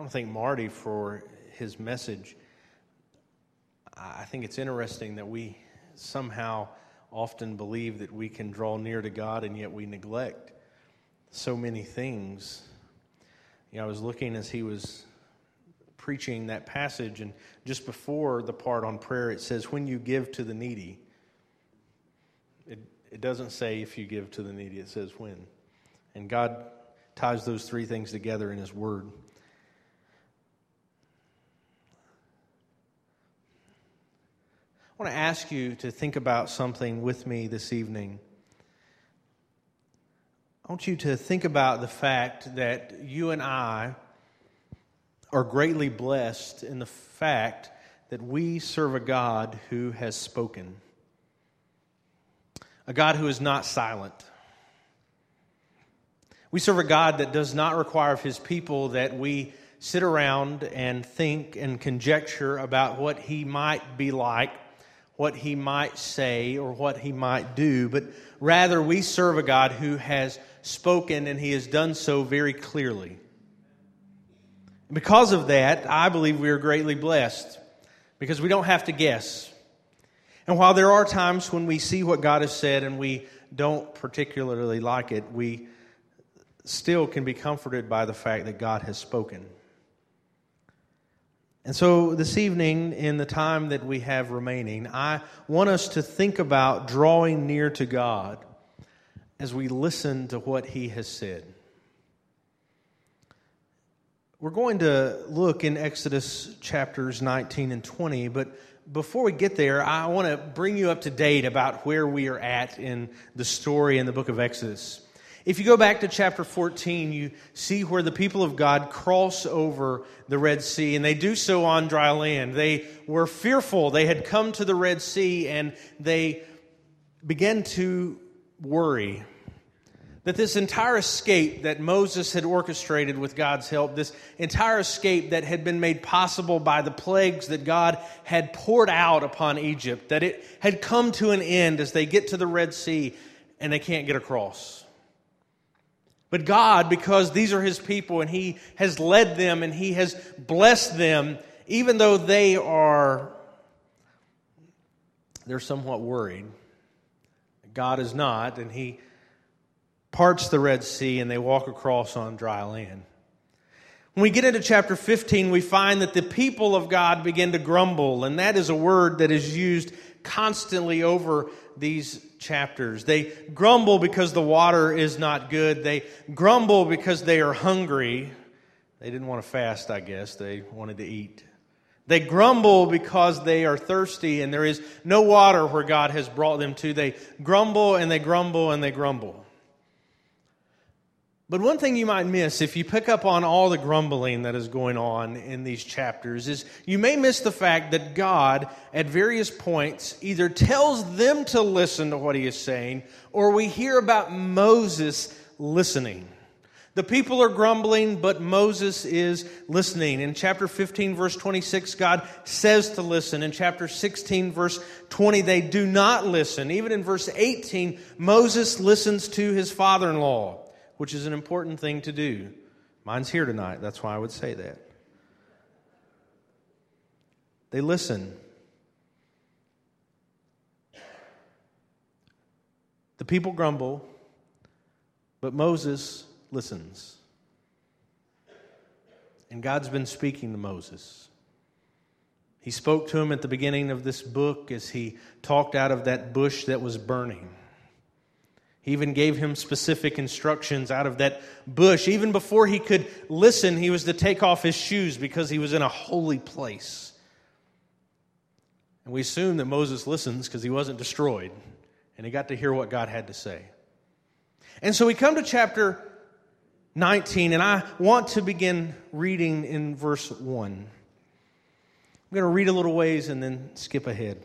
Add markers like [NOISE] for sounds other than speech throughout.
I want to thank Marty for his message. I think it's interesting that we somehow often believe that we can draw near to God and yet we neglect so many things. You know, I was looking as he was preaching that passage, and just before the part on prayer, it says, When you give to the needy. It, it doesn't say if you give to the needy, it says when. And God ties those three things together in His Word. I want to ask you to think about something with me this evening. I want you to think about the fact that you and I are greatly blessed in the fact that we serve a God who has spoken, a God who is not silent. We serve a God that does not require of his people that we sit around and think and conjecture about what he might be like what he might say or what he might do, but rather we serve a God who has spoken and he has done so very clearly. Because of that, I believe we are greatly blessed because we don't have to guess. And while there are times when we see what God has said and we don't particularly like it, we still can be comforted by the fact that God has spoken. And so, this evening, in the time that we have remaining, I want us to think about drawing near to God as we listen to what He has said. We're going to look in Exodus chapters 19 and 20, but before we get there, I want to bring you up to date about where we are at in the story in the book of Exodus. If you go back to chapter 14, you see where the people of God cross over the Red Sea, and they do so on dry land. They were fearful. They had come to the Red Sea, and they began to worry that this entire escape that Moses had orchestrated with God's help, this entire escape that had been made possible by the plagues that God had poured out upon Egypt, that it had come to an end as they get to the Red Sea and they can't get across. But God, because these are His people and He has led them and He has blessed them, even though they are, they're somewhat worried. God is not, and He parts the Red Sea and they walk across on dry land. When we get into chapter 15, we find that the people of God begin to grumble, and that is a word that is used constantly over these chapters. They grumble because the water is not good. They grumble because they are hungry. They didn't want to fast, I guess. They wanted to eat. They grumble because they are thirsty and there is no water where God has brought them to. They grumble and they grumble and they grumble. But one thing you might miss if you pick up on all the grumbling that is going on in these chapters is you may miss the fact that God, at various points, either tells them to listen to what he is saying or we hear about Moses listening. The people are grumbling, but Moses is listening. In chapter 15, verse 26, God says to listen. In chapter 16, verse 20, they do not listen. Even in verse 18, Moses listens to his father in law which is an important thing to do. Mine's here tonight. That's why I would say that. They listen. The people grumble, but Moses listens. And God's been speaking to Moses. He spoke to him at the beginning of this book as he talked out of that bush that was burning. He even gave him specific instructions out of that bush. Even before he could listen, he was to take off his shoes because he was in a holy place. And we assume that Moses listens because he wasn't destroyed and he got to hear what God had to say. And so we come to chapter 19, and I want to begin reading in verse 1. I'm going to read a little ways and then skip ahead.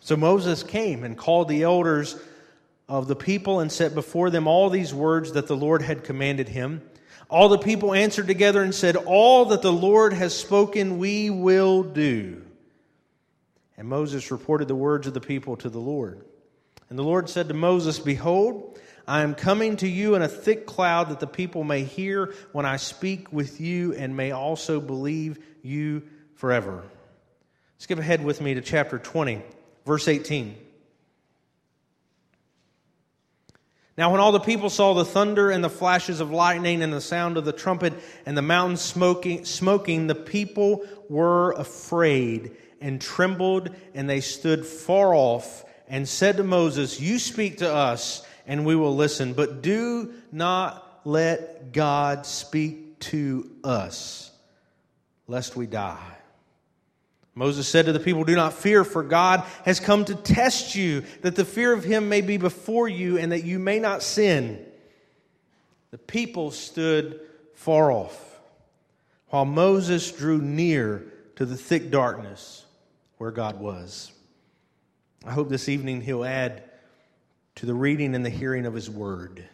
So Moses came and called the elders of the people and set before them all these words that the Lord had commanded him. All the people answered together and said, All that the Lord has spoken, we will do. And Moses reported the words of the people to the Lord. And the Lord said to Moses, Behold, I am coming to you in a thick cloud that the people may hear when I speak with you and may also believe you forever. Skip ahead with me to chapter 20, verse 18. Now, when all the people saw the thunder and the flashes of lightning and the sound of the trumpet and the mountain smoking, smoking the people were afraid and trembled, and they stood far off and said to Moses, You speak to us, and we will listen, but do not let God speak to us, lest we die. Moses said to the people, Do not fear, for God has come to test you, that the fear of him may be before you, and that you may not sin. The people stood far off, while Moses drew near to the thick darkness where God was. I hope this evening He'll add to the reading and the hearing of His Word.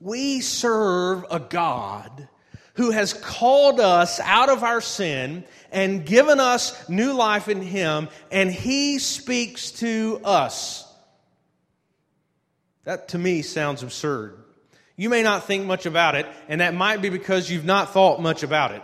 We serve a God who has called us out of our sin and given us new life in Him, and He speaks to us. That to me sounds absurd. You may not think much about it, and that might be because you've not thought much about it.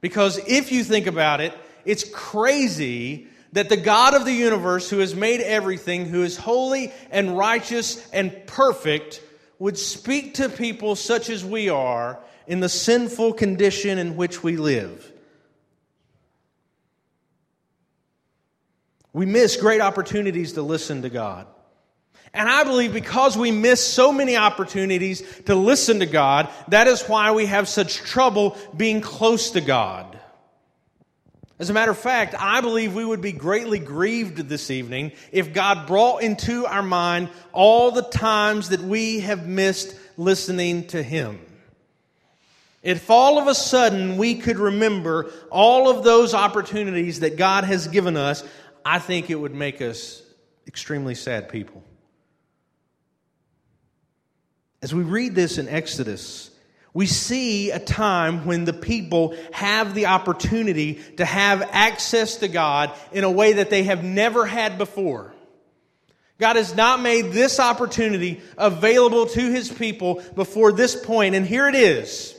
Because if you think about it, it's crazy that the God of the universe, who has made everything, who is holy and righteous and perfect, would speak to people such as we are in the sinful condition in which we live. We miss great opportunities to listen to God. And I believe because we miss so many opportunities to listen to God, that is why we have such trouble being close to God. As a matter of fact, I believe we would be greatly grieved this evening if God brought into our mind all the times that we have missed listening to Him. If all of a sudden we could remember all of those opportunities that God has given us, I think it would make us extremely sad people. As we read this in Exodus, we see a time when the people have the opportunity to have access to God in a way that they have never had before. God has not made this opportunity available to his people before this point, and here it is.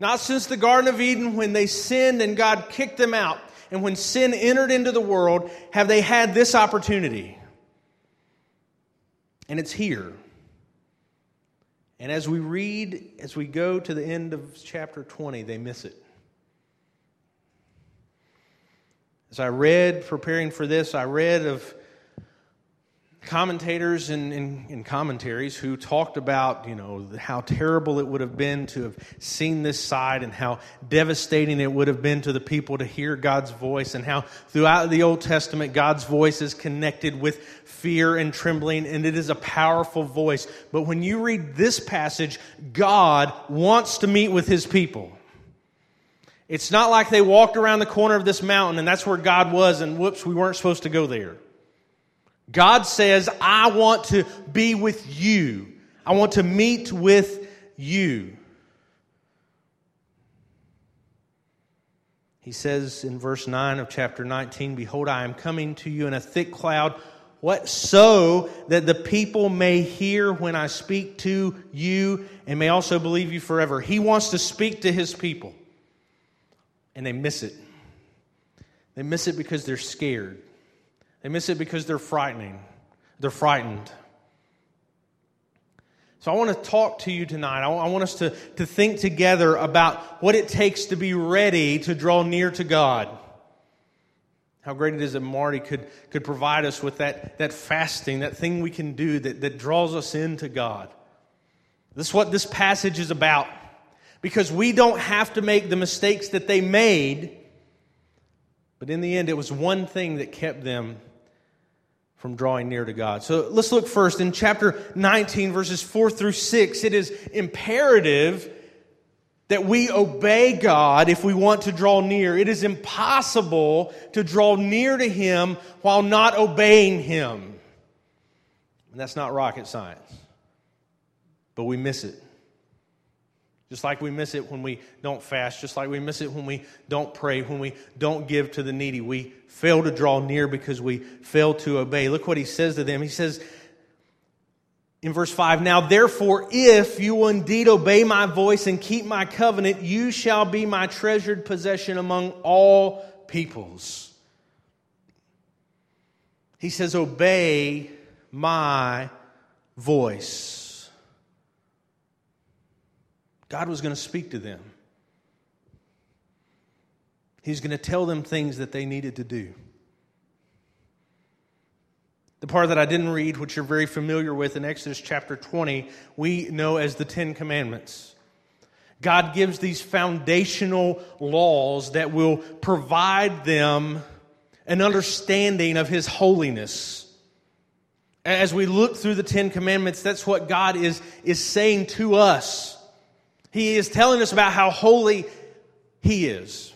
Not since the Garden of Eden when they sinned and God kicked them out, and when sin entered into the world, have they had this opportunity. And it's here. And as we read, as we go to the end of chapter 20, they miss it. As I read, preparing for this, I read of commentators and, and, and, commentaries who talked about, you know, how terrible it would have been to have seen this side and how devastating it would have been to the people to hear God's voice and how throughout the Old Testament, God's voice is connected with fear and trembling and it is a powerful voice. But when you read this passage, God wants to meet with his people. It's not like they walked around the corner of this mountain and that's where God was and whoops, we weren't supposed to go there. God says, I want to be with you. I want to meet with you. He says in verse 9 of chapter 19, Behold, I am coming to you in a thick cloud. What? So that the people may hear when I speak to you and may also believe you forever. He wants to speak to his people. And they miss it. They miss it because they're scared. They miss it because they're frightening. They're frightened. So I want to talk to you tonight. I want us to, to think together about what it takes to be ready to draw near to God. How great it is that Marty could, could provide us with that, that fasting, that thing we can do that, that draws us into God. This is what this passage is about. Because we don't have to make the mistakes that they made, but in the end, it was one thing that kept them from drawing near to God. So let's look first in chapter 19, verses 4 through 6. It is imperative that we obey God if we want to draw near. It is impossible to draw near to Him while not obeying Him. And that's not rocket science, but we miss it. Just like we miss it when we don't fast, just like we miss it when we don't pray, when we don't give to the needy. We fail to draw near because we fail to obey. Look what he says to them. He says in verse 5 Now therefore, if you will indeed obey my voice and keep my covenant, you shall be my treasured possession among all peoples. He says, Obey my voice. God was going to speak to them. He's going to tell them things that they needed to do. The part that I didn't read, which you're very familiar with in Exodus chapter 20, we know as the Ten Commandments. God gives these foundational laws that will provide them an understanding of His holiness. As we look through the Ten Commandments, that's what God is, is saying to us. He is telling us about how holy He is.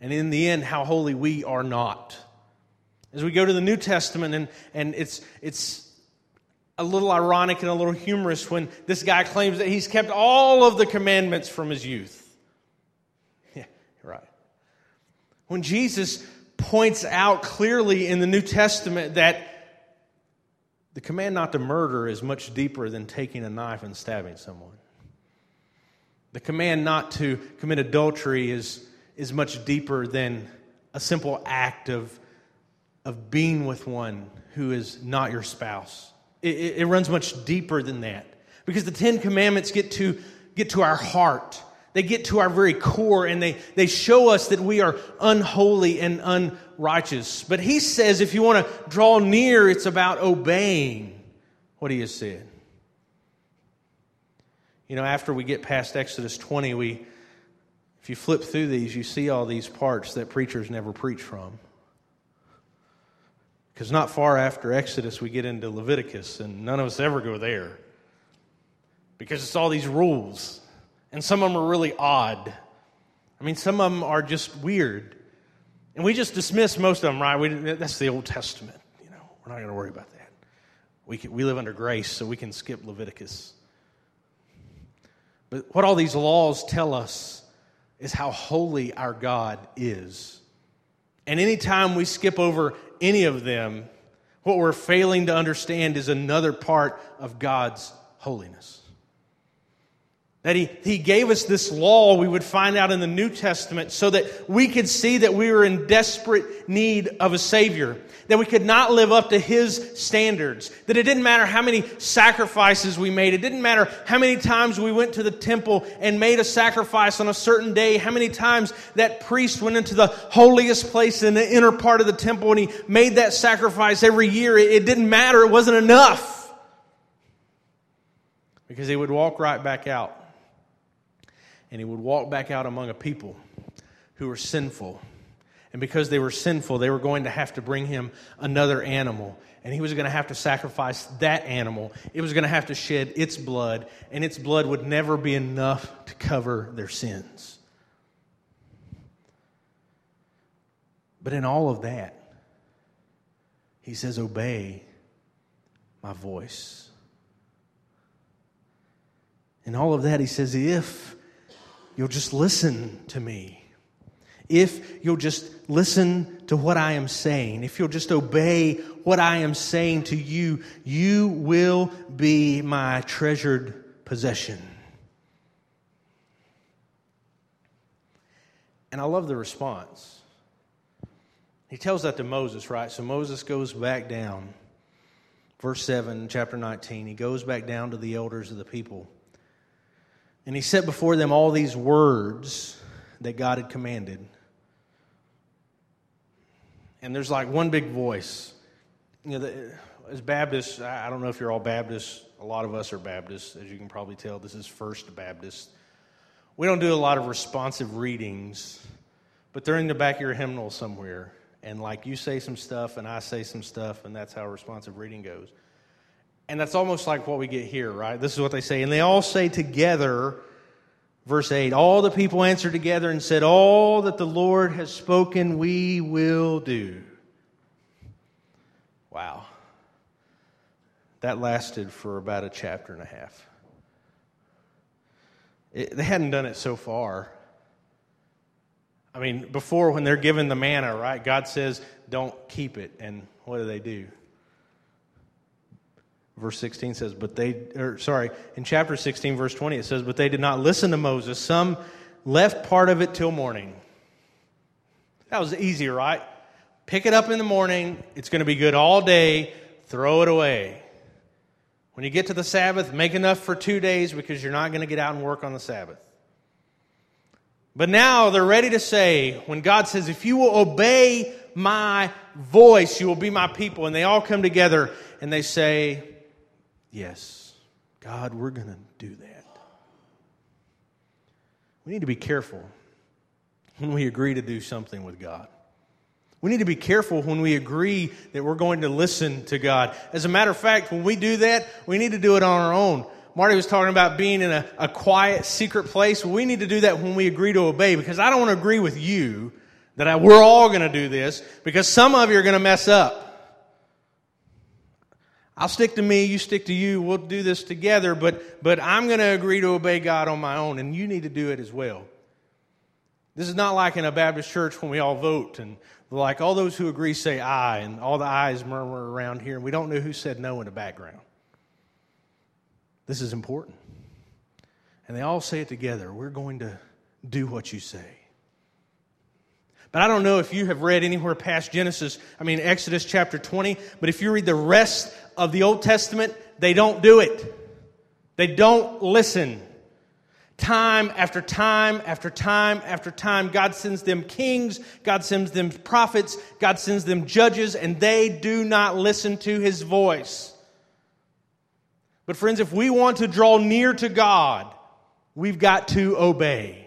And in the end, how holy we are not. As we go to the New Testament, and, and it's, it's a little ironic and a little humorous when this guy claims that he's kept all of the commandments from his youth. [LAUGHS] Yeah, right. When Jesus points out clearly in the New Testament that the command not to murder is much deeper than taking a knife and stabbing someone. The command not to commit adultery is, is much deeper than a simple act of, of being with one who is not your spouse. It, it, it runs much deeper than that. Because the Ten Commandments get to, get to our heart. They get to our very core and they, they show us that we are unholy and unrighteous. But he says if you want to draw near, it's about obeying what he has said. You know, after we get past Exodus 20, we, if you flip through these, you see all these parts that preachers never preach from. Because not far after Exodus, we get into Leviticus, and none of us ever go there. Because it's all these rules, and some of them are really odd. I mean, some of them are just weird. And we just dismiss most of them, right? We, that's the Old Testament. You know, we're not going to worry about that. We, can, we live under grace, so we can skip Leviticus. But what all these laws tell us is how holy our God is. And anytime we skip over any of them, what we're failing to understand is another part of God's holiness. That he, he gave us this law we would find out in the New Testament so that we could see that we were in desperate need of a Savior. That we could not live up to His standards. That it didn't matter how many sacrifices we made. It didn't matter how many times we went to the temple and made a sacrifice on a certain day. How many times that priest went into the holiest place in the inner part of the temple and he made that sacrifice every year. It, it didn't matter. It wasn't enough. Because he would walk right back out and he would walk back out among a people who were sinful. And because they were sinful, they were going to have to bring him another animal. And he was going to have to sacrifice that animal. It was going to have to shed its blood, and its blood would never be enough to cover their sins. But in all of that, he says, Obey my voice. In all of that, he says, If you'll just listen to me, if you'll just listen to what I am saying, if you'll just obey what I am saying to you, you will be my treasured possession. And I love the response. He tells that to Moses, right? So Moses goes back down verse 7, chapter 19, he goes back down to the elders of the people. And he set before them all these words that God had commanded. And there's like one big voice. You know, the, as Baptists, I don't know if you're all Baptists. A lot of us are Baptists, as you can probably tell. This is First Baptist. We don't do a lot of responsive readings, but they're in the back of your hymnal somewhere and like you say some stuff and I say some stuff, and that's how responsive reading goes. And that's almost like what we get here, right? This is what they say. And they all say together, verse 8 All the people answered together and said, All that the Lord has spoken, we will do. Wow. That lasted for about a chapter and a half. It, they hadn't done it so far. I mean, before when they're given the manna, right? God says, don't keep it. And what do they do? Verse 16 says, but they, or sorry, in chapter 16, verse 20, it says, but they did not listen to Moses. Some left part of it till morning. That was easy, right? Pick it up in the morning. It's going to be good all day. Throw it away. When you get to the Sabbath, make enough for two days because you're not going to get out and work on the Sabbath. But now they're ready to say, when God says, If you will obey my voice, you will be my people. And they all come together and they say, Yes, God, we're going to do that. We need to be careful when we agree to do something with God. We need to be careful when we agree that we're going to listen to God. As a matter of fact, when we do that, we need to do it on our own. Marty was talking about being in a, a quiet, secret place. We need to do that when we agree to obey because I don't want to agree with you that I, we're all going to do this because some of you are going to mess up. I'll stick to me, you stick to you, we'll do this together, but, but I'm going to agree to obey God on my own, and you need to do it as well. This is not like in a Baptist church when we all vote and like all those who agree say aye, and all the ayes murmur around here, and we don't know who said no in the background. This is important. And they all say it together We're going to do what you say. But I don't know if you have read anywhere past Genesis, I mean, Exodus chapter 20, but if you read the rest of the Old Testament, they don't do it. They don't listen. Time after time after time after time, God sends them kings, God sends them prophets, God sends them judges, and they do not listen to his voice. But, friends, if we want to draw near to God, we've got to obey.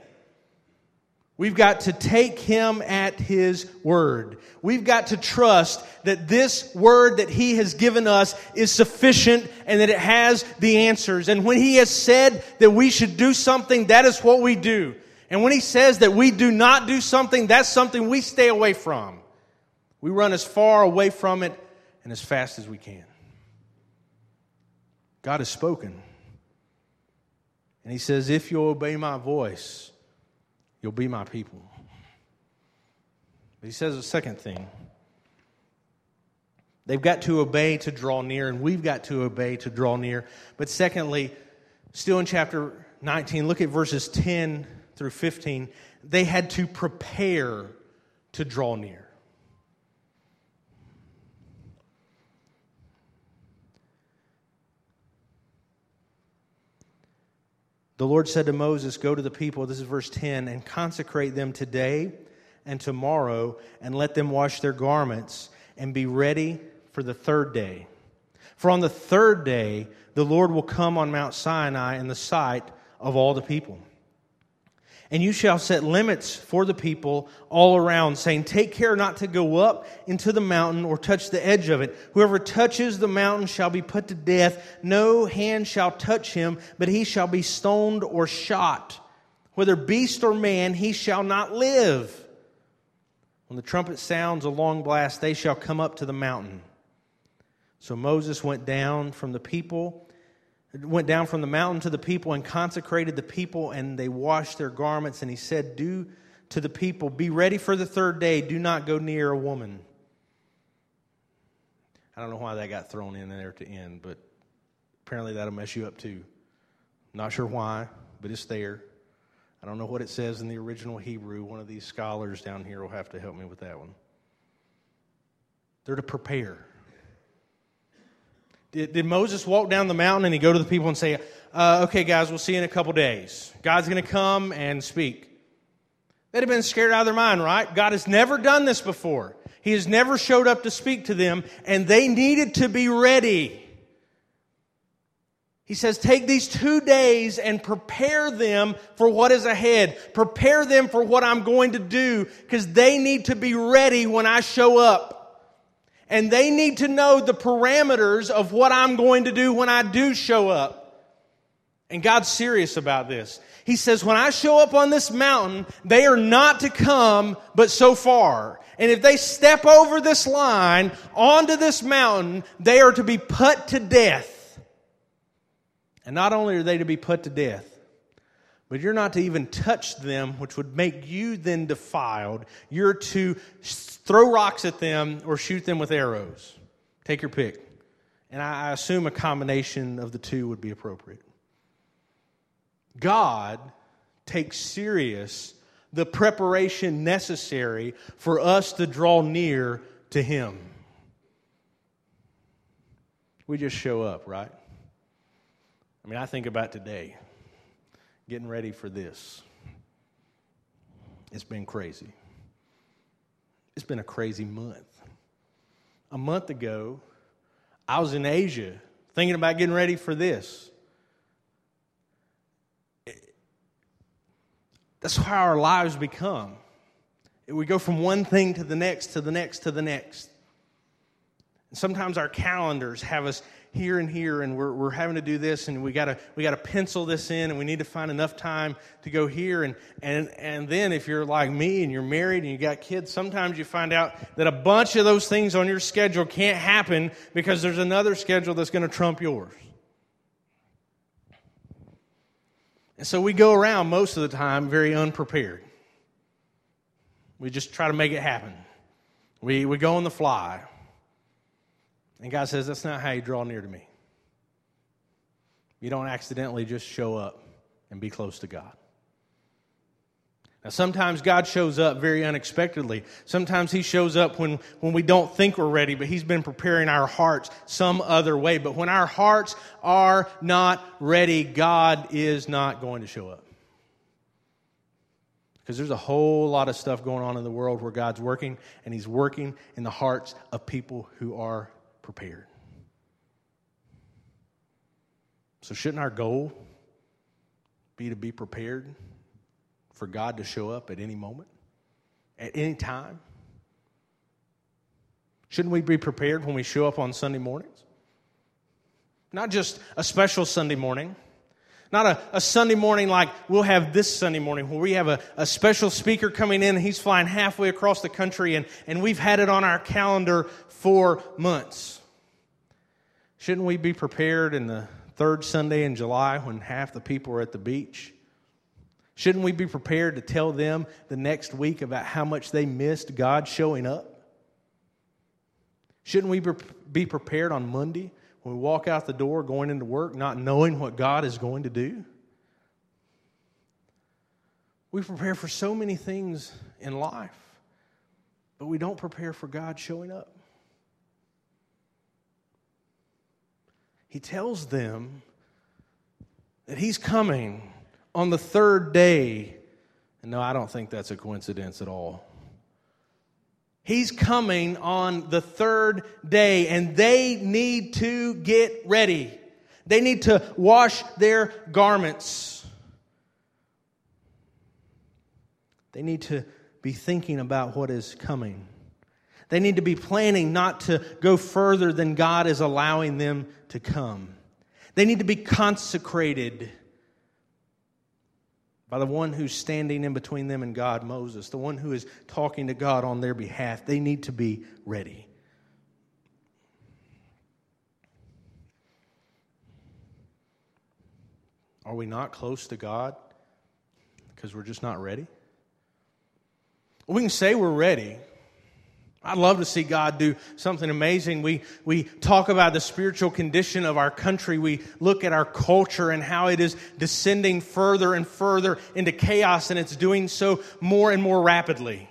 We've got to take him at his word. We've got to trust that this word that he has given us is sufficient and that it has the answers. And when he has said that we should do something, that is what we do. And when he says that we do not do something, that's something we stay away from. We run as far away from it and as fast as we can. God has spoken. And He says, If you'll obey my voice, you'll be my people. But He says a second thing. They've got to obey to draw near, and we've got to obey to draw near. But secondly, still in chapter 19, look at verses 10 through 15. They had to prepare to draw near. The Lord said to Moses, Go to the people, this is verse 10, and consecrate them today and tomorrow, and let them wash their garments and be ready for the third day. For on the third day, the Lord will come on Mount Sinai in the sight of all the people. And you shall set limits for the people all around, saying, Take care not to go up into the mountain or touch the edge of it. Whoever touches the mountain shall be put to death. No hand shall touch him, but he shall be stoned or shot. Whether beast or man, he shall not live. When the trumpet sounds a long blast, they shall come up to the mountain. So Moses went down from the people went down from the mountain to the people and consecrated the people, and they washed their garments. And he said, Do to the people, Be ready for the third day, do not go near a woman. I don't know why that got thrown in there to end, but apparently that'll mess you up too. Not sure why, but it's there. I don't know what it says in the original Hebrew. One of these scholars down here will have to help me with that one. They're to prepare. Did, did Moses walk down the mountain and he go to the people and say, uh, okay, guys, we'll see you in a couple days. God's going to come and speak. They'd have been scared out of their mind, right? God has never done this before. He has never showed up to speak to them, and they needed to be ready. He says, take these two days and prepare them for what is ahead. Prepare them for what I'm going to do because they need to be ready when I show up. And they need to know the parameters of what I'm going to do when I do show up. And God's serious about this. He says, when I show up on this mountain, they are not to come but so far. And if they step over this line onto this mountain, they are to be put to death. And not only are they to be put to death, but you're not to even touch them, which would make you then defiled. You're to throw rocks at them or shoot them with arrows. Take your pick. And I assume a combination of the two would be appropriate. God takes serious the preparation necessary for us to draw near to Him. We just show up, right? I mean, I think about today, getting ready for this. It's been crazy. It's been a crazy month. A month ago, I was in Asia thinking about getting ready for this. That's how our lives become. We go from one thing to the next, to the next, to the next. Sometimes our calendars have us here and here, and we're, we're having to do this, and we gotta we gotta pencil this in, and we need to find enough time to go here. And and and then if you're like me and you're married and you got kids, sometimes you find out that a bunch of those things on your schedule can't happen because there's another schedule that's going to trump yours. And so we go around most of the time very unprepared. We just try to make it happen. We, we go on the fly. And God says, That's not how you draw near to me. You don't accidentally just show up and be close to God. Now, sometimes God shows up very unexpectedly. Sometimes He shows up when, when we don't think we're ready, but He's been preparing our hearts some other way. But when our hearts are not ready, God is not going to show up. Because there's a whole lot of stuff going on in the world where God's working, and He's working in the hearts of people who are prepared. So, shouldn't our goal be to be prepared? for God to show up at any moment, at any time? Shouldn't we be prepared when we show up on Sunday mornings? Not just a special Sunday morning, not a, a Sunday morning like we'll have this Sunday morning where we have a, a special speaker coming in he's flying halfway across the country and, and we've had it on our calendar for months. Shouldn't we be prepared in the third Sunday in July when half the people are at the beach? Shouldn't we be prepared to tell them the next week about how much they missed God showing up? Shouldn't we be prepared on Monday when we walk out the door going into work not knowing what God is going to do? We prepare for so many things in life, but we don't prepare for God showing up. He tells them that He's coming on the third day. And no, I don't think that's a coincidence at all. He's coming on the third day, and they need to get ready. They need to wash their garments. They need to be thinking about what is coming. They need to be planning not to go further than God is allowing them to come. They need to be consecrated by the one who's standing in between them and God, Moses, the one who is talking to God on their behalf. They need to be ready. Are we not close to God because we're just not ready? We can say we're ready, I'd love to see God do something amazing. We, we talk about the spiritual condition of our country. We look at our culture and how it is descending further and further into chaos, and it's doing so more and more rapidly.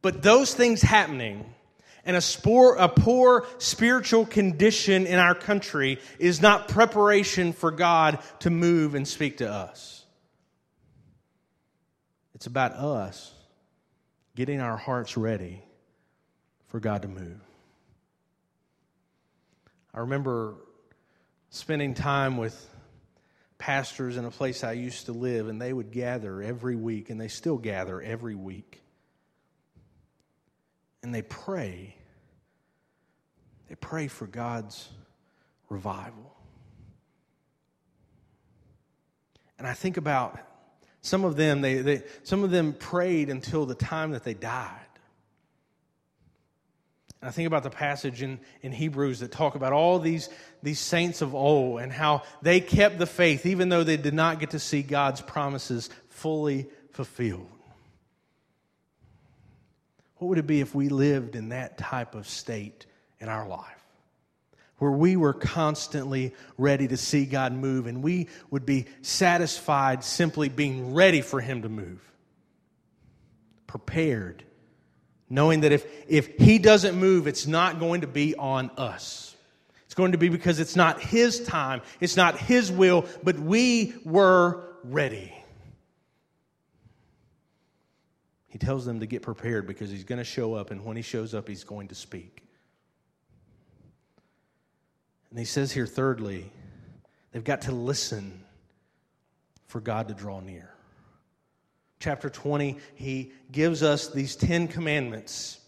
But those things happening And a, spore, a poor spiritual condition in our country is not preparation for God to move and speak to us. It's about us getting our hearts ready for God to move. I remember spending time with pastors in a place I used to live, and they would gather every week, and they still gather every week. And they pray they pray for God's revival. And I think about some of them, they, they, some of them prayed until the time that they died. And I think about the passage in, in Hebrews that talk about all these, these saints of old and how they kept the faith even though they did not get to see God's promises fully fulfilled. What would it be if we lived in that type of state in our life. Where we were constantly ready to see God move and we would be satisfied simply being ready for Him to move. Prepared. Knowing that if, if He doesn't move, it's not going to be on us. It's going to be because it's not His time, it's not His will, but we were ready. He tells them to get prepared because He's going to show up, and when He shows up, He's going to speak. And he says here, thirdly, they've got to listen for God to draw near. Chapter 20, he gives us these Ten Commandments.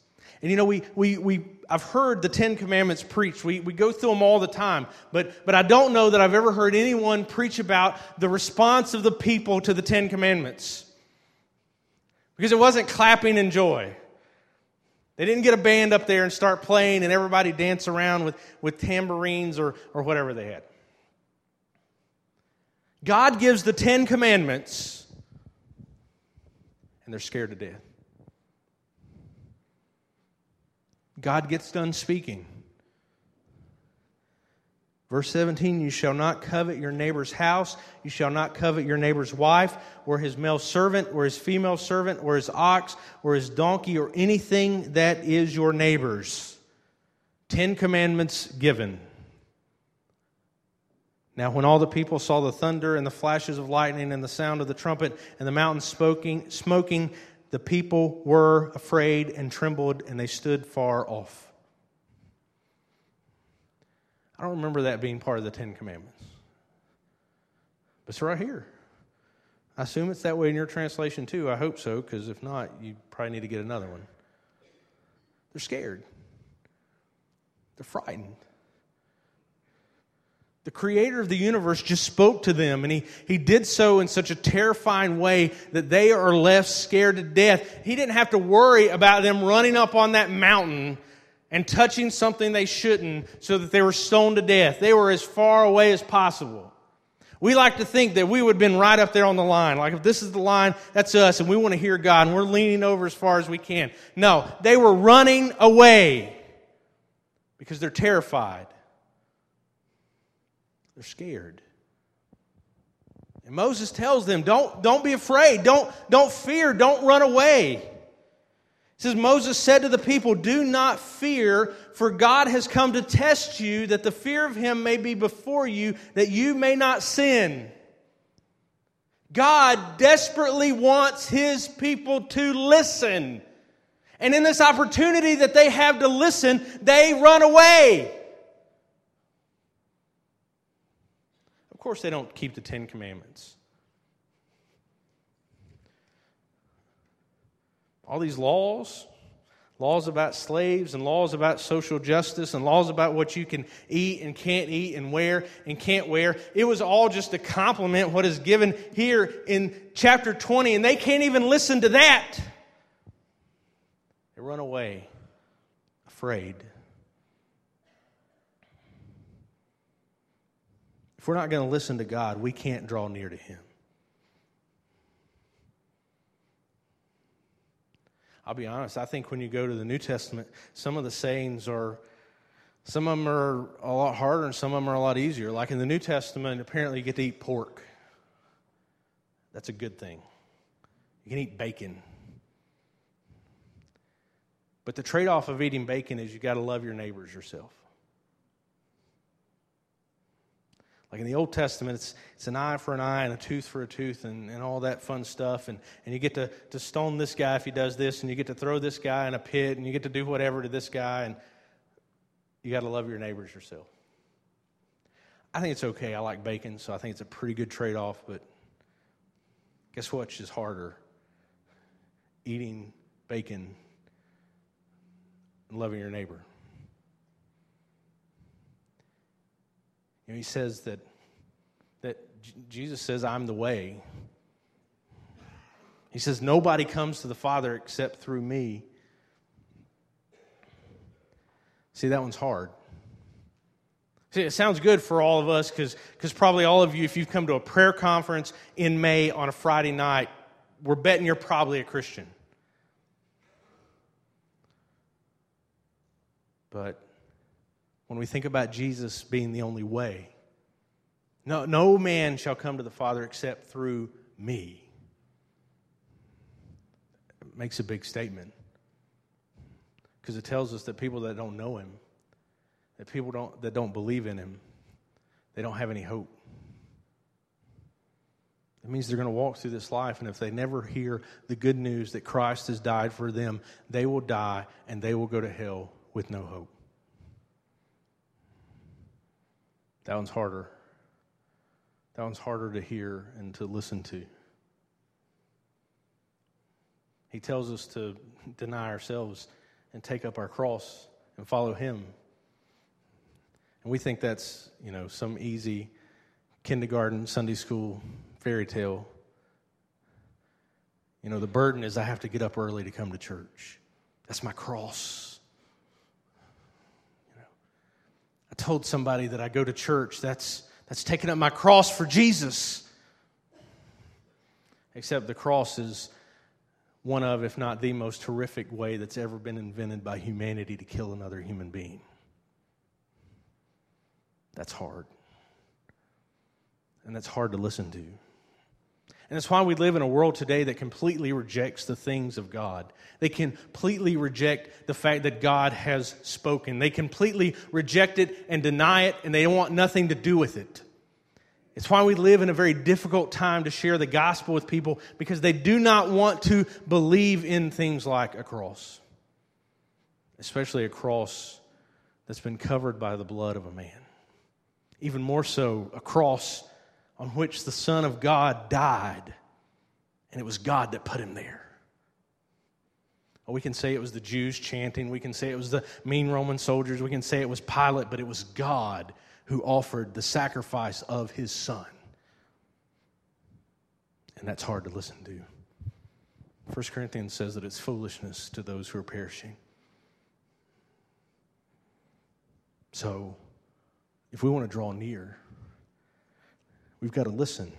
And you know, we, we, we, I've heard the Ten Commandments preached. We, we go through them all the time. But, but I don't know that I've ever heard anyone preach about the response of the people to the Ten Commandments. Because it wasn't clapping in joy. They didn't get a band up there and start playing and everybody dance around with, with tambourines or, or whatever they had. God gives the Ten Commandments and they're scared to death. God gets done speaking. Verse 17, you shall not covet your neighbor's house. You shall not covet your neighbor's wife, or his male servant, or his female servant, or his ox, or his donkey, or anything that is your neighbor's. Ten commandments given. Now, when all the people saw the thunder and the flashes of lightning and the sound of the trumpet and the mountain smoking, smoking the people were afraid and trembled, and they stood far off. I don't remember that being part of the Ten Commandments. But it's right here. I assume it's that way in your translation too. I hope so, because if not, you probably need to get another one. They're scared, they're frightened. The creator of the universe just spoke to them, and he, he did so in such a terrifying way that they are left scared to death. He didn't have to worry about them running up on that mountain and touching something they shouldn't so that they were stoned to death. They were as far away as possible. We like to think that we would have been right up there on the line. Like if this is the line, that's us, and we want to hear God, and we're leaning over as far as we can. No, they were running away because they're terrified. They're scared. And Moses tells them, don't, don't be afraid. Don't, don't fear. Don't run away. It says, Moses said to the people, Do not fear, for God has come to test you, that the fear of him may be before you, that you may not sin. God desperately wants his people to listen. And in this opportunity that they have to listen, they run away. Of course, they don't keep the Ten Commandments. All these laws, laws about slaves and laws about social justice and laws about what you can eat and can't eat and wear and can't wear. It was all just to complement what is given here in chapter 20, and they can't even listen to that. They run away, afraid. If we're not going to listen to God, we can't draw near to Him. I'll be honest, I think when you go to the New Testament, some of the sayings are, some of them are a lot harder and some of them are a lot easier. Like in the New Testament, apparently you get to eat pork. That's a good thing. You can eat bacon. But the trade off of eating bacon is you got to love your neighbors yourself. Like in the Old Testament, it's, it's an eye for an eye and a tooth for a tooth and, and all that fun stuff. And, and you get to, to stone this guy if he does this, and you get to throw this guy in a pit, and you get to do whatever to this guy, and you got to love your neighbors yourself. I think it's okay. I like bacon, so I think it's a pretty good trade off, but guess what's just harder? Eating bacon and loving your neighbor. He says that, that Jesus says, I'm the way. He says, Nobody comes to the Father except through me. See, that one's hard. See, it sounds good for all of us because probably all of you, if you've come to a prayer conference in May on a Friday night, we're betting you're probably a Christian. But when we think about Jesus being the only way. No, no man shall come to the Father except through me. It makes a big statement because it tells us that people that don't know him, that people don't, that don't believe in him, they don't have any hope. It means they're going to walk through this life, and if they never hear the good news that Christ has died for them, they will die and they will go to hell with no hope. That one's harder. That one's harder to hear and to listen to. He tells us to deny ourselves and take up our cross and follow him. And we think that's, you know, some easy kindergarten, Sunday school fairy tale. You know, the burden is I have to get up early to come to church. That's my cross. I told somebody that I go to church. That's, that's taking up my cross for Jesus. Except the cross is one of, if not the most horrific way that's ever been invented by humanity to kill another human being. That's hard. And that's hard to listen to. And it's why we live in a world today that completely rejects the things of God. They completely reject the fact that God has spoken. They completely reject it and deny it, and they want nothing to do with it. It's why we live in a very difficult time to share the gospel with people because they do not want to believe in things like a cross, especially a cross that's been covered by the blood of a man. Even more so, a cross on which the Son of God died, and it was God that put him there. we can say it was the Jews chanting, we can say it was the mean Roman soldiers, we can say it was Pilate, but it was God who offered the sacrifice of his Son. And that's hard to listen to. 1 Corinthians says that it's foolishness to those who are perishing. So, if we want to draw near, We've got to listen.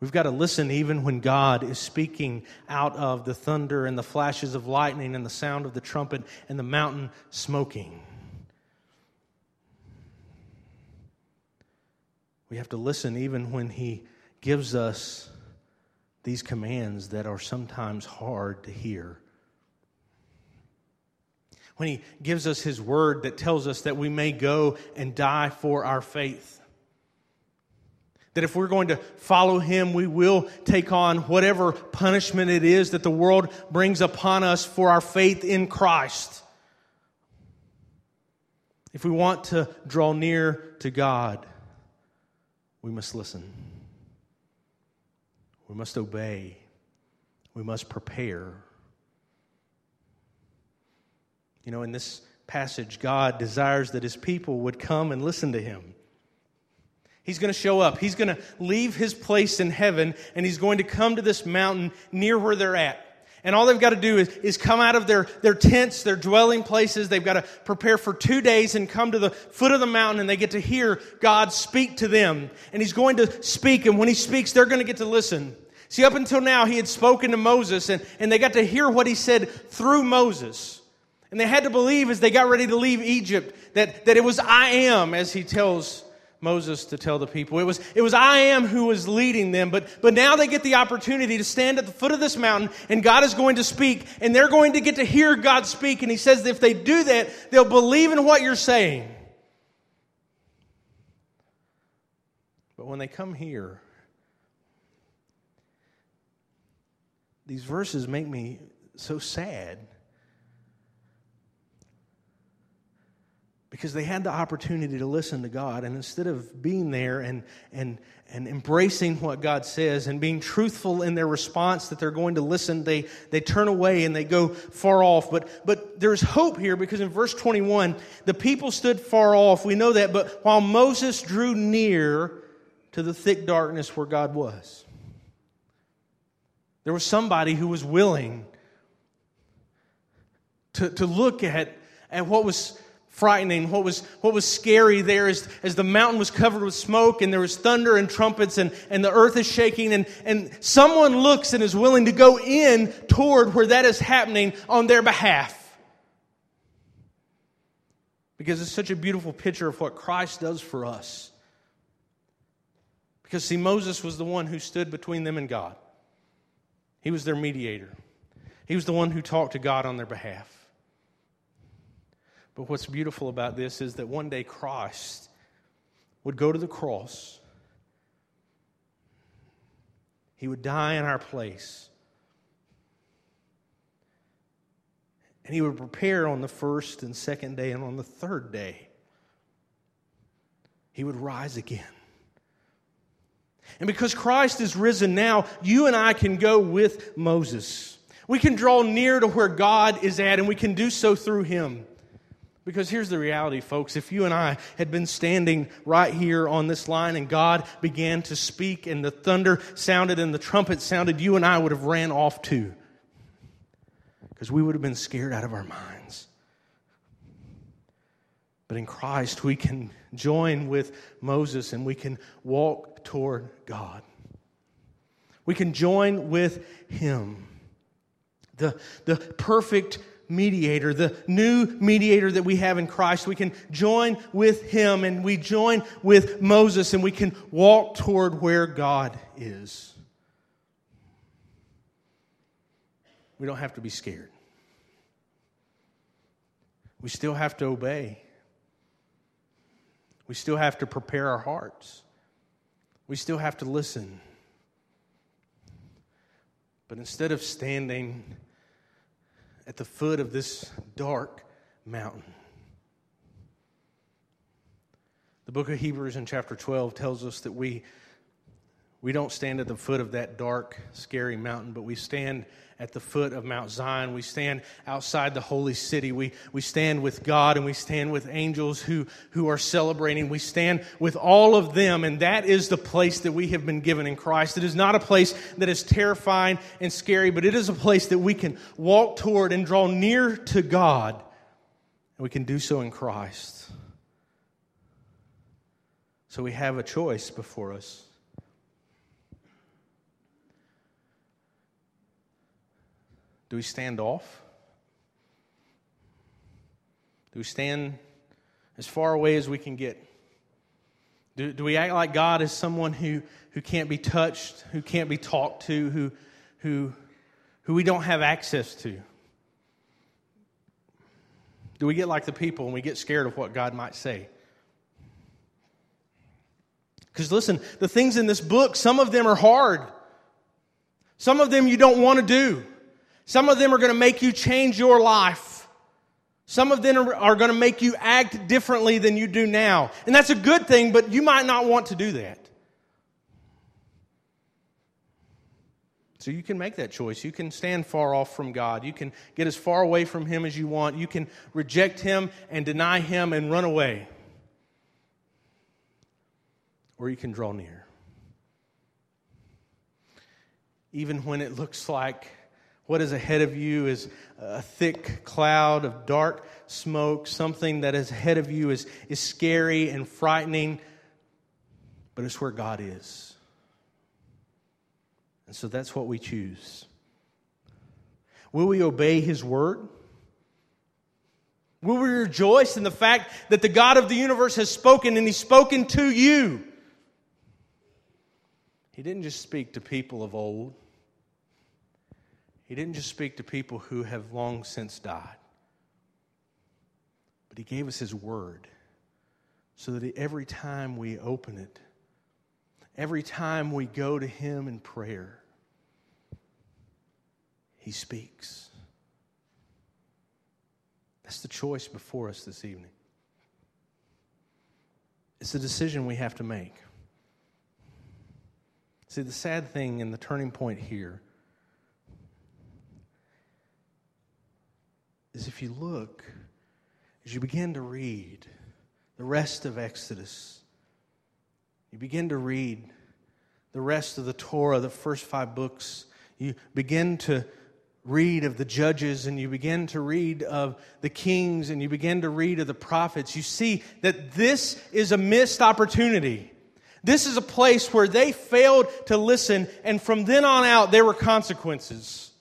We've got to listen even when God is speaking out of the thunder and the flashes of lightning and the sound of the trumpet and the mountain smoking. We have to listen even when He gives us these commands that are sometimes hard to hear. When He gives us His word that tells us that we may go and die for our faith. That if we're going to follow him, we will take on whatever punishment it is that the world brings upon us for our faith in Christ. If we want to draw near to God, we must listen. We must obey. We must prepare. You know, in this passage, God desires that his people would come and listen to him. He's going to show up. He's going to leave his place in heaven and he's going to come to this mountain near where they're at. And all they've got to do is, is come out of their, their tents, their dwelling places. They've got to prepare for two days and come to the foot of the mountain and they get to hear God speak to them. And he's going to speak. And when he speaks, they're going to get to listen. See, up until now, he had spoken to Moses and, and they got to hear what he said through Moses. And they had to believe as they got ready to leave Egypt that, that it was I am, as he tells Moses to tell the people. It was, it was I am who was leading them, but, but now they get the opportunity to stand at the foot of this mountain and God is going to speak and they're going to get to hear God speak. And He says if they do that, they'll believe in what you're saying. But when they come here, these verses make me so sad. Because they had the opportunity to listen to God. And instead of being there and, and, and embracing what God says and being truthful in their response that they're going to listen, they, they turn away and they go far off. But, but there's hope here because in verse 21, the people stood far off. We know that. But while Moses drew near to the thick darkness where God was, there was somebody who was willing to, to look at, at what was frightening. What was, what was scary there is as the mountain was covered with smoke and there was thunder and trumpets and, and the earth is shaking and, and someone looks and is willing to go in toward where that is happening on their behalf. Because it's such a beautiful picture of what Christ does for us. Because, see, Moses was the one who stood between them and God, he was their mediator, he was the one who talked to God on their behalf. But what's beautiful about this is that one day Christ would go to the cross, he would die in our place. And he would prepare on the first and second day, and on the third day, he would rise again. And because Christ is risen now, you and I can go with Moses. We can draw near to where God is at, and we can do so through him. Because here's the reality, folks. If you and I had been standing right here on this line and God began to speak and the thunder sounded and the trumpet sounded, you and I would have ran off too. Because we would have been scared out of our minds. But in Christ, we can join with Moses and we can walk toward God. We can join with Him. The, the perfect mediator, the new mediator that we have in Christ. We can join with him and we join with Moses and we can walk toward where God is. We don't have to be scared. We still have to obey. We still have to prepare our hearts. We still have to listen. But instead of standing at the foot of this dark mountain. The book of Hebrews in chapter 12 tells us that we, we don't stand at the foot of that dark, scary mountain, but we stand at the foot of Mount Zion. We stand outside the holy city. We, we stand with God and we stand with angels who, who are celebrating. We stand with all of them, and that is the place that we have been given in Christ. It is not a place that is terrifying and scary, but it is a place that we can walk toward and draw near to God, and we can do so in Christ. So we have a choice before us. Do we stand off? Do we stand as far away as we can get? Do, do we act like God is someone who, who can't be touched, who can't be talked to, who, who, who we don't have access to? Do we get like the people and we get scared of what God might say? Because listen, the things in this book, some of them are hard. Some of them you don't want to do. Some of them are going to make you change your life. Some of them are, going to make you act differently than you do now. And that's a good thing, but you might not want to do that. So you can make that choice. You can stand far off from God. You can get as far away from Him as you want. You can reject Him and deny Him and run away. Or you can draw near. Even when it looks like what is ahead of you is a thick cloud of dark smoke. Something that is ahead of you is, is scary and frightening, but it's where God is. And so that's what we choose. Will we obey His word? Will we rejoice in the fact that the God of the universe has spoken and He's spoken to you? He didn't just speak to people of old, He didn't just speak to people who have long since died, but He gave us His Word so that every time we open it, every time we go to Him in prayer, He speaks. That's the choice before us this evening. It's a decision we have to make. See, the sad thing and the turning point here is if you look, as you begin to read the rest of Exodus, you begin to read the rest of the Torah, the first five books, you begin to read of the judges and you begin to read of the kings and you begin to read of the prophets, you see that this is a missed opportunity. This is a place where they failed to listen, and from then on out, there were consequences.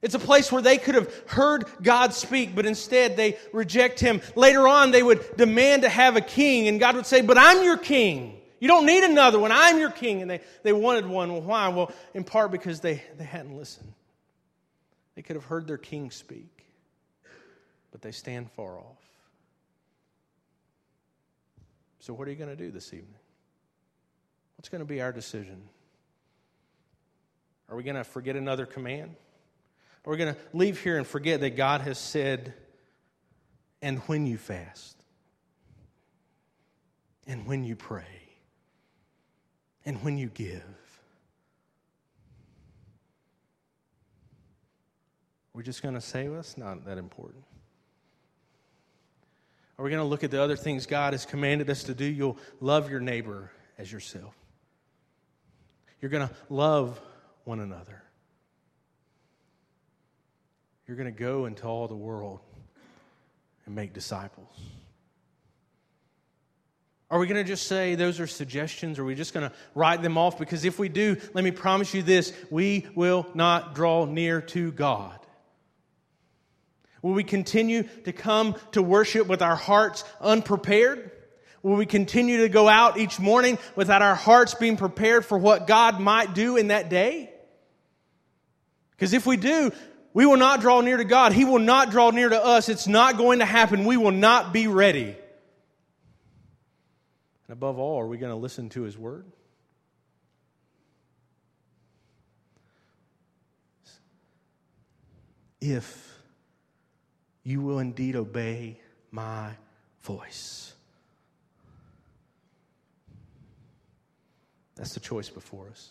It's a place where they could have heard God speak, but instead they reject Him. Later on, they would demand to have a king, and God would say, But I'm your king. You don't need another one. I'm your king. And they, they wanted one. Well, why? Well, in part because they, they hadn't listened. They could have heard their king speak, but they stand far off. So, what are you going to do this evening? What's going to be our decision? Are we going to forget another command? Are going to leave here and forget that God has said, and when you fast, and when you pray, and when you give? We're just going to say, well, it's not that important. Are we going to look at the other things God has commanded us to do? You'll love your neighbor as yourself. You're going to love one another. You're going to go into all the world and make disciples. Are we going to just say those are suggestions? Or are we just going to write them off? Because if we do, let me promise you this we will not draw near to God. Will we continue to come to worship with our hearts unprepared? Will we continue to go out each morning without our hearts being prepared for what God might do in that day? Because if we do, we will not draw near to God. He will not draw near to us. It's not going to happen. We will not be ready. And above all, are we going to listen to His word? If you will indeed obey my voice. That's the choice before us.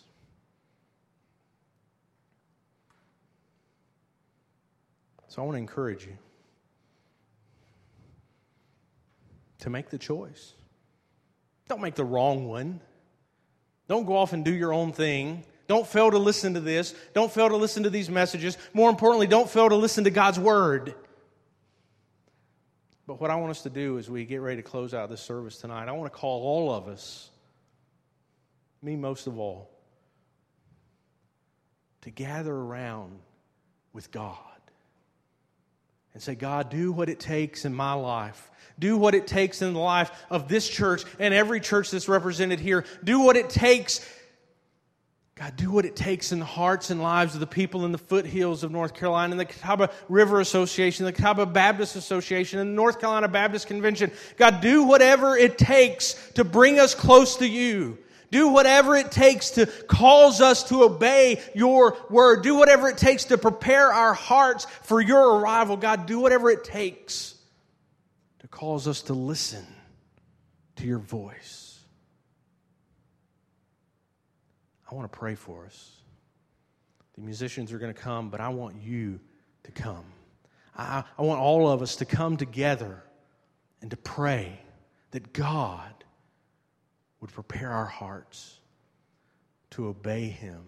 So I want to encourage you to make the choice. Don't make the wrong one. Don't go off and do your own thing. Don't fail to listen to this. Don't fail to listen to these messages. More importantly, don't fail to listen to God's word. But what I want us to do as we get ready to close out this service tonight, I want to call all of us, me most of all, to gather around with God and say, God, do what it takes in my life. Do what it takes in the life of this church and every church that's represented here. Do what it takes God, do what it takes in the hearts and lives of the people in the foothills of North Carolina, in the Catawba River Association, the Catawba Baptist Association, and the North Carolina Baptist Convention. God, do whatever it takes to bring us close to you. Do whatever it takes to cause us to obey your word. Do whatever it takes to prepare our hearts for your arrival. God, do whatever it takes to cause us to listen to your voice. I want to pray for us. The musicians are going to come, but I want you to come. I, I want all of us to come together and to pray that God would prepare our hearts to obey Him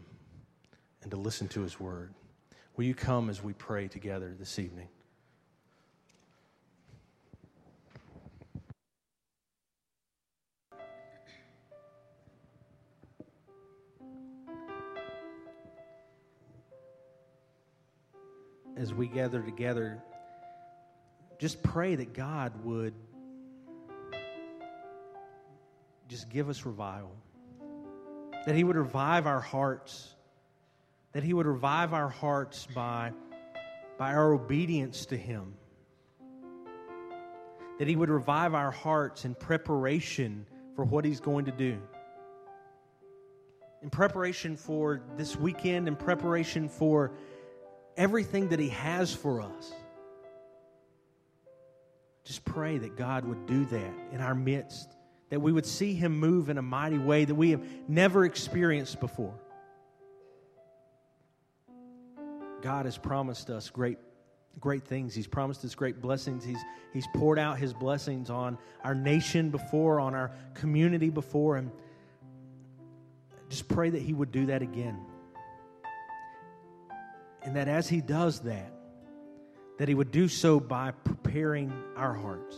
and to listen to His word. Will you come as we pray together this evening? as we gather together just pray that God would just give us revival. That He would revive our hearts. That He would revive our hearts by, by our obedience to Him. That He would revive our hearts in preparation for what He's going to do. In preparation for this weekend, in preparation for everything that He has for us. Just pray that God would do that in our midst, that we would see Him move in a mighty way that we have never experienced before. God has promised us great, great things. He's promised us great blessings. He's, he's poured out His blessings on our nation before, on our community before. And just pray that He would do that again. And that as He does that, that He would do so by preparing our hearts.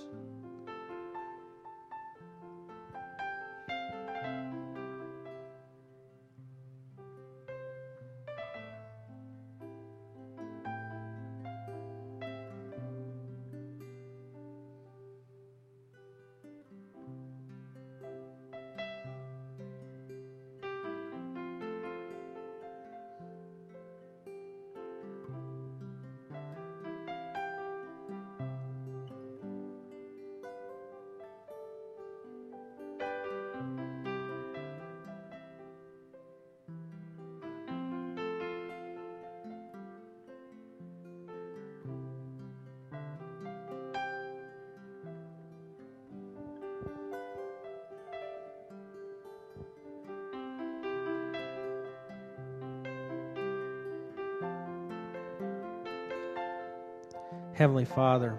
Heavenly Father,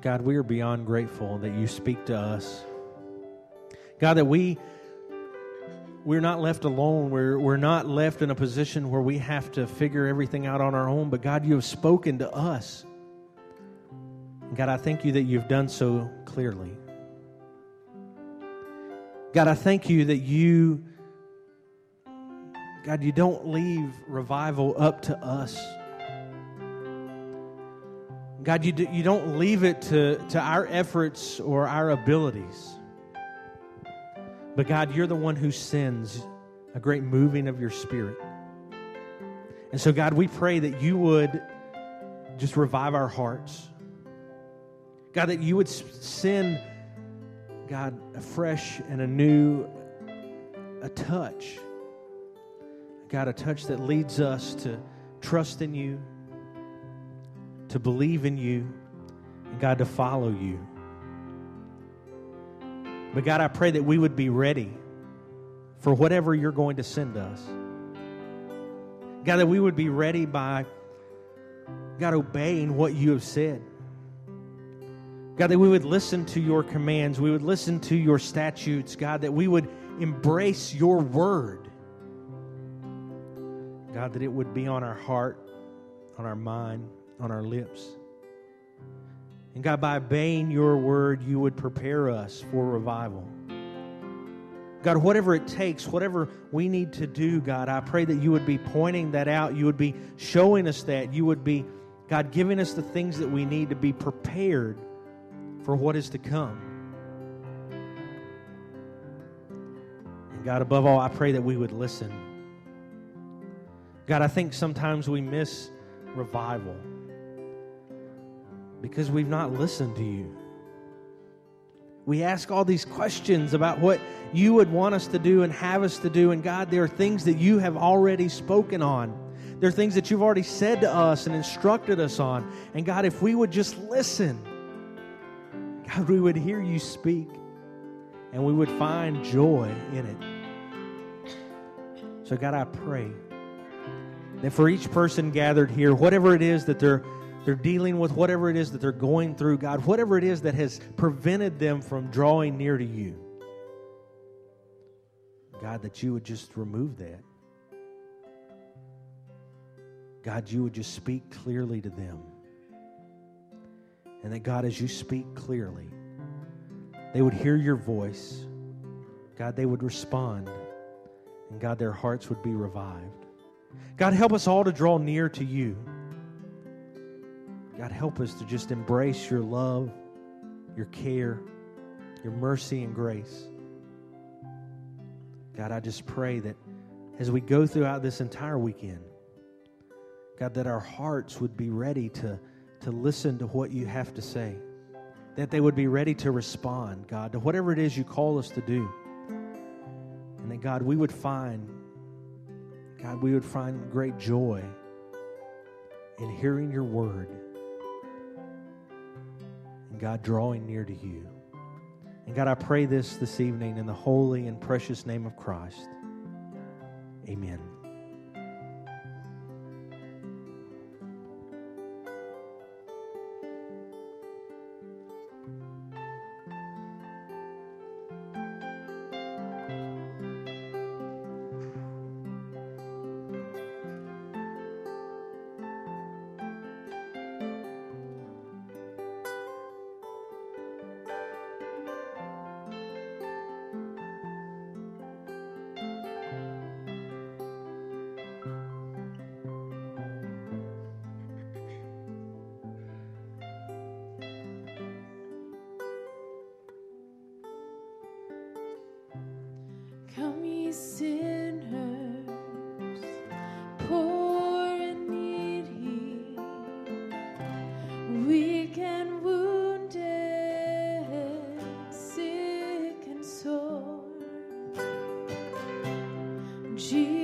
God, we are beyond grateful that you speak to us. God, that we we're not left alone. We're, we're not left in a position where we have to figure everything out on our own. But God, you have spoken to us. God, I thank you that you've done so clearly. God, I thank you that you, God, you don't leave revival up to us. God, you, do, you don't leave it to, to our efforts or our abilities. But God, you're the one who sends a great moving of your spirit. And so, God, we pray that you would just revive our hearts. God, that you would send, God, a fresh and a new, a touch. God, a touch that leads us to trust in you, to believe in you, and God, to follow you. But God, I pray that we would be ready for whatever you're going to send us. God, that we would be ready by, God, obeying what you have said. God, that we would listen to your commands, we would listen to your statutes, God, that we would embrace your word. God, that it would be on our heart, on our mind, on our lips. And God, by obeying your word, you would prepare us for revival. God, whatever it takes, whatever we need to do, God, I pray that you would be pointing that out. You would be showing us that. You would be, God, giving us the things that we need to be prepared for what is to come. And God, above all, I pray that we would listen. God, I think sometimes we miss revival because we've not listened to you. We ask all these questions about what you would want us to do and have us to do. And God, there are things that you have already spoken on. There are things that you've already said to us and instructed us on. And God, if we would just listen, God, we would hear you speak and we would find joy in it. So, God, I pray that for each person gathered here, whatever it is that they're they're dealing with whatever it is that they're going through, God, whatever it is that has prevented them from drawing near to you. God, that you would just remove that. God, you would just speak clearly to them. And that, God, as you speak clearly, they would hear your voice. God, they would respond. And God, their hearts would be revived. God, help us all to draw near to you. God, help us to just embrace your love, your care, your mercy, and grace. God, I just pray that as we go throughout this entire weekend, God, that our hearts would be ready to, to listen to what you have to say, that they would be ready to respond, God, to whatever it is you call us to do. And that, God, we would find, God, we would find great joy in hearing your word God, drawing near to you. And God, I pray this this evening in the holy and precious name of Christ. Amen. Come, sinners, poor and needy, weak and wounded, sick and sore. Jesus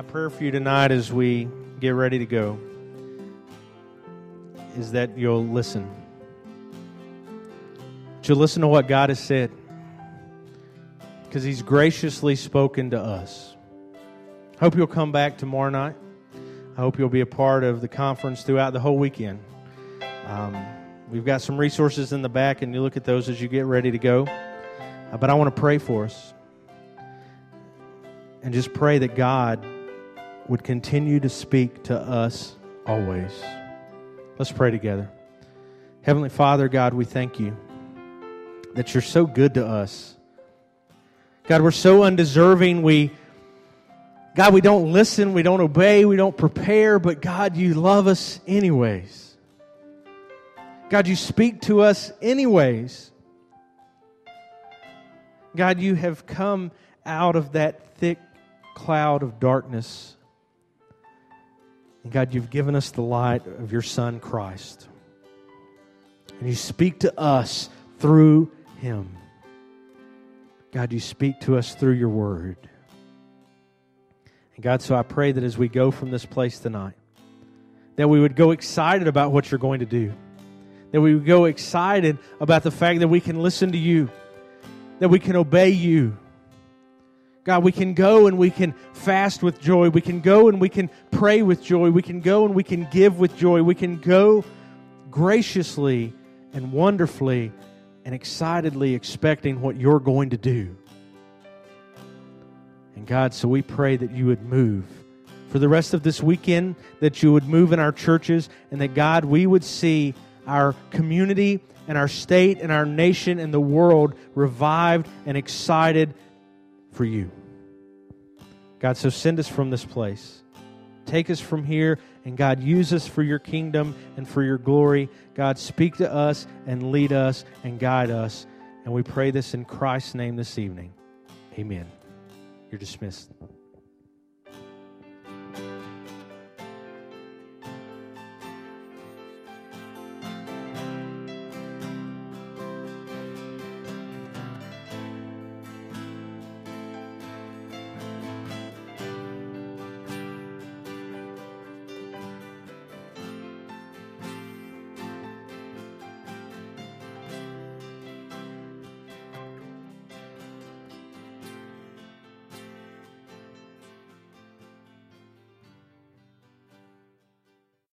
my prayer for you tonight as we get ready to go is that you'll listen. You'll listen to what God has said because He's graciously spoken to us. Hope you'll come back tomorrow night. I hope you'll be a part of the conference throughout the whole weekend. Um, we've got some resources in the back, and you look at those as you get ready to go. Uh, but I want to pray for us and just pray that God would continue to speak to us always. Let's pray together. Heavenly Father, God, we thank you that you're so good to us. God, we're so undeserving. We God, we don't listen, we don't obey, we don't prepare, but God, you love us anyways. God, you speak to us anyways. God, you have come out of that thick cloud of darkness and God, you've given us the light of your Son, Christ. And you speak to us through him. God, you speak to us through your word. And God, so I pray that as we go from this place tonight, that we would go excited about what you're going to do. That we would go excited about the fact that we can listen to you, that we can obey you, God, we can go and we can fast with joy. We can go and we can pray with joy. We can go and we can give with joy. We can go graciously and wonderfully and excitedly expecting what you're going to do. And God, so we pray that you would move for the rest of this weekend, that you would move in our churches, and that God, we would see our community and our state and our nation and the world revived and excited for you. God, so send us from this place. Take us from here, and God, use us for your kingdom and for your glory. God, speak to us and lead us and guide us. And we pray this in Christ's name this evening. Amen. You're dismissed.